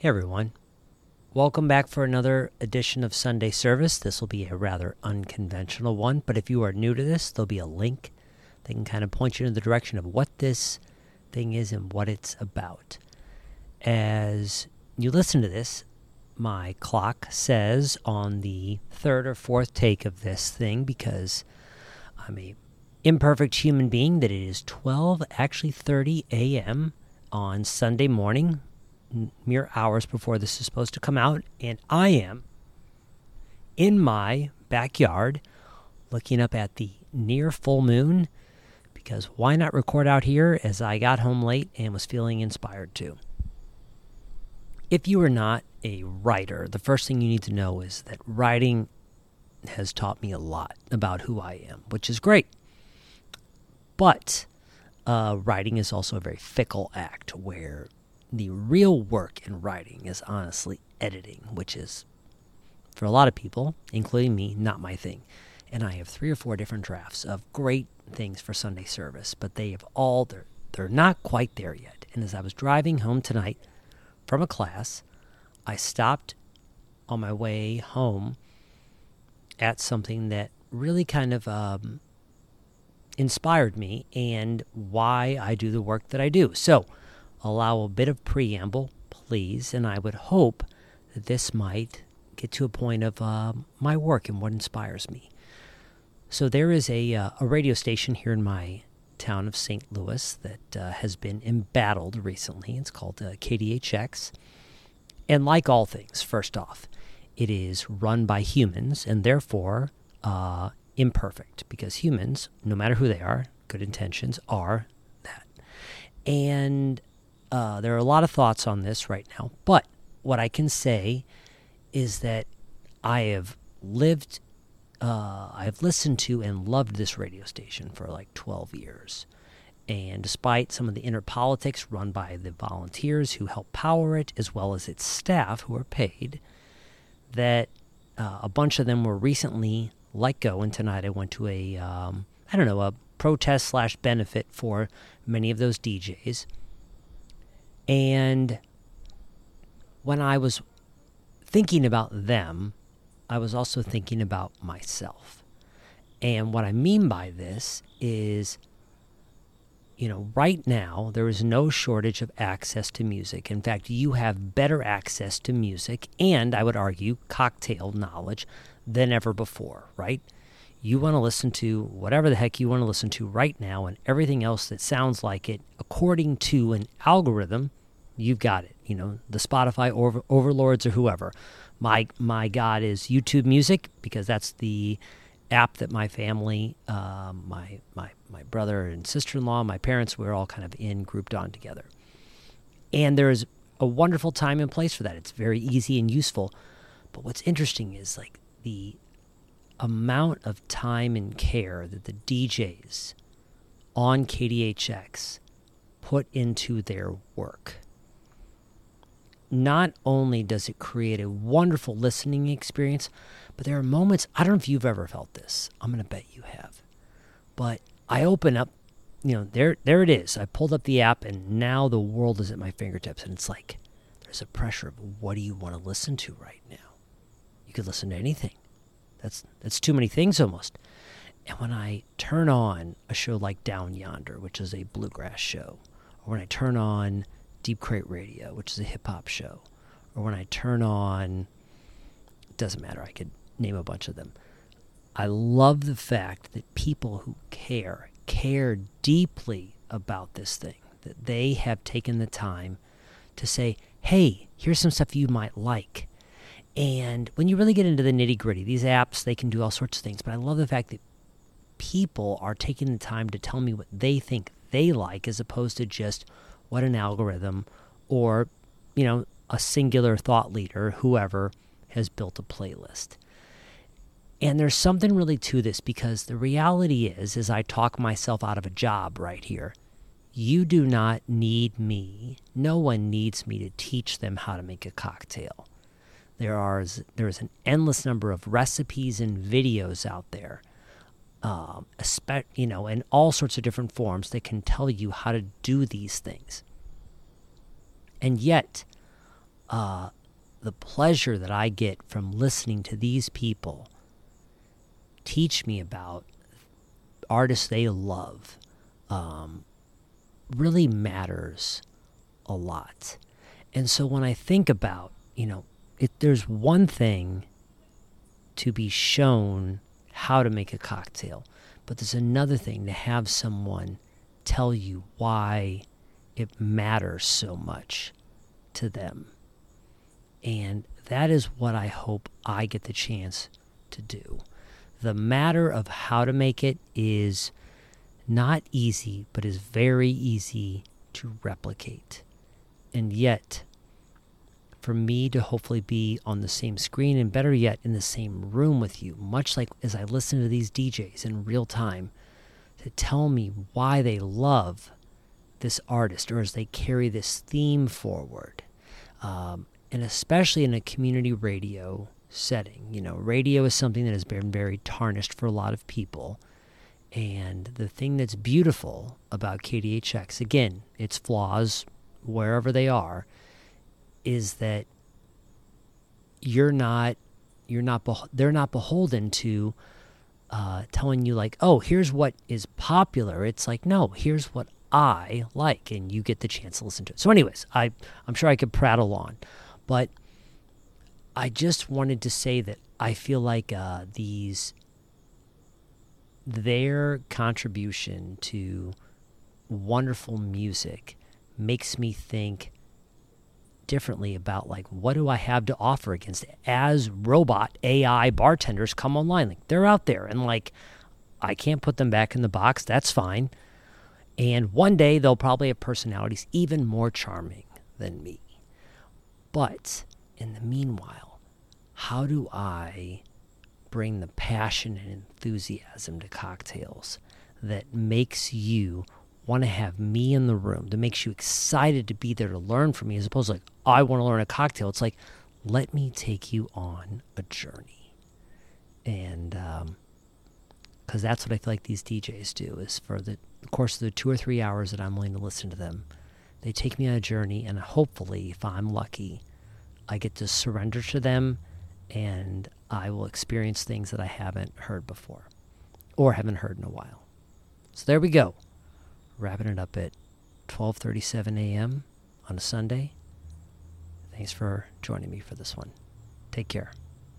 Hey everyone. Welcome back for another edition of Sunday Service. This will be a rather unconventional one, but if you are new to this, there'll be a link that can kind of point you in the direction of what this thing is and what it's about. As you listen to this, my clock says on the third or fourth take of this thing because I'm a imperfect human being that it is 12 actually 30 a.m. on Sunday morning mere hours before this is supposed to come out, and I am in my backyard looking up at the near full moon because why not record out here as I got home late and was feeling inspired to. If you are not a writer, the first thing you need to know is that writing has taught me a lot about who I am, which is great. But uh, writing is also a very fickle act where the real work in writing is honestly editing, which is, for a lot of people, including me, not my thing. And I have three or four different drafts of great things for Sunday service, but they have all, they're, they're not quite there yet. And as I was driving home tonight from a class, I stopped on my way home at something that really kind of um, inspired me and why I do the work that I do. So, allow a bit of preamble, please, and I would hope that this might get to a point of uh, my work and what inspires me. So there is a, uh, a radio station here in my town of St. Louis that uh, has been embattled recently. It's called uh, KDHX. And like all things, first off, it is run by humans and therefore uh, imperfect because humans, no matter who they are, good intentions are that. And uh, there are a lot of thoughts on this right now, but what I can say is that I have lived, uh, I've listened to and loved this radio station for like 12 years. And despite some of the inner politics run by the volunteers who help power it, as well as its staff who are paid, that uh, a bunch of them were recently let go. And tonight I went to a, um, I don't know, a protest slash benefit for many of those DJs. And when I was thinking about them, I was also thinking about myself. And what I mean by this is, you know, right now there is no shortage of access to music. In fact, you have better access to music and I would argue cocktail knowledge than ever before, right? You want to listen to whatever the heck you want to listen to right now, and everything else that sounds like it, according to an algorithm, you've got it. You know, the Spotify over, overlords or whoever. My my God is YouTube Music because that's the app that my family, um, my my my brother and sister in law, my parents, we're all kind of in grouped on together. And there is a wonderful time and place for that. It's very easy and useful. But what's interesting is like the amount of time and care that the DJs on KDHX put into their work not only does it create a wonderful listening experience, but there are moments, I don't know if you've ever felt this. I'm going to bet you have. But I open up, you know, there there it is. I pulled up the app and now the world is at my fingertips and it's like there's a pressure of what do you want to listen to right now? You could listen to anything. That's that's too many things almost. And when I turn on a show like Down Yonder, which is a bluegrass show, or when I turn on Deep Crate Radio, which is a hip hop show, or when I turn on, it doesn't matter, I could name a bunch of them. I love the fact that people who care, care deeply about this thing, that they have taken the time to say, hey, here's some stuff you might like. And when you really get into the nitty gritty, these apps, they can do all sorts of things. But I love the fact that people are taking the time to tell me what they think they like as opposed to just what an algorithm or, you know, a singular thought leader, whoever has built a playlist. And there's something really to this because the reality is, as I talk myself out of a job right here, you do not need me. No one needs me to teach them how to make a cocktail. There are there is an endless number of recipes and videos out there um, you know, in all sorts of different forms that can tell you how to do these things. And yet, uh, the pleasure that I get from listening to these people teach me about artists they love um, really matters a lot. And so when I think about, you know, if there's one thing to be shown how to make a cocktail, but there's another thing to have someone tell you why it matters so much to them. And that is what I hope I get the chance to do. The matter of how to make it is not easy, but is very easy to replicate. And yet, for me to hopefully be on the same screen and better yet in the same room with you, much like as I listen to these DJs in real time, to tell me why they love this artist or as they carry this theme forward. Um, and especially in a community radio setting. You know, radio is something that has been very tarnished for a lot of people. And the thing that's beautiful about KDHX, again, its flaws, wherever they are, is that you're not, you're not, they're not beholden to uh, telling you like, oh, here's what is popular. It's like, no, here's what I like, and you get the chance to listen to it. So, anyways, I I'm sure I could prattle on, but I just wanted to say that I feel like uh, these their contribution to wonderful music makes me think differently about like what do I have to offer against as robot AI bartenders come online. Like they're out there and like I can't put them back in the box. That's fine. And one day they'll probably have personalities even more charming than me. But in the meanwhile, how do I bring the passion and enthusiasm to cocktails that makes you want to have me in the room, that makes you excited to be there to learn from me, as opposed to like, I want to learn a cocktail. It's like, let me take you on a journey. And because um, that's what I feel like these DJs do is for the course of the two or three hours that I'm willing to listen to them, they take me on a journey, and hopefully, if I'm lucky, I get to surrender to them and I will experience things that I haven't heard before or haven't heard in a while. So there we go wrapping it up at 12:37 a.m. on a Sunday. Thanks for joining me for this one. Take care.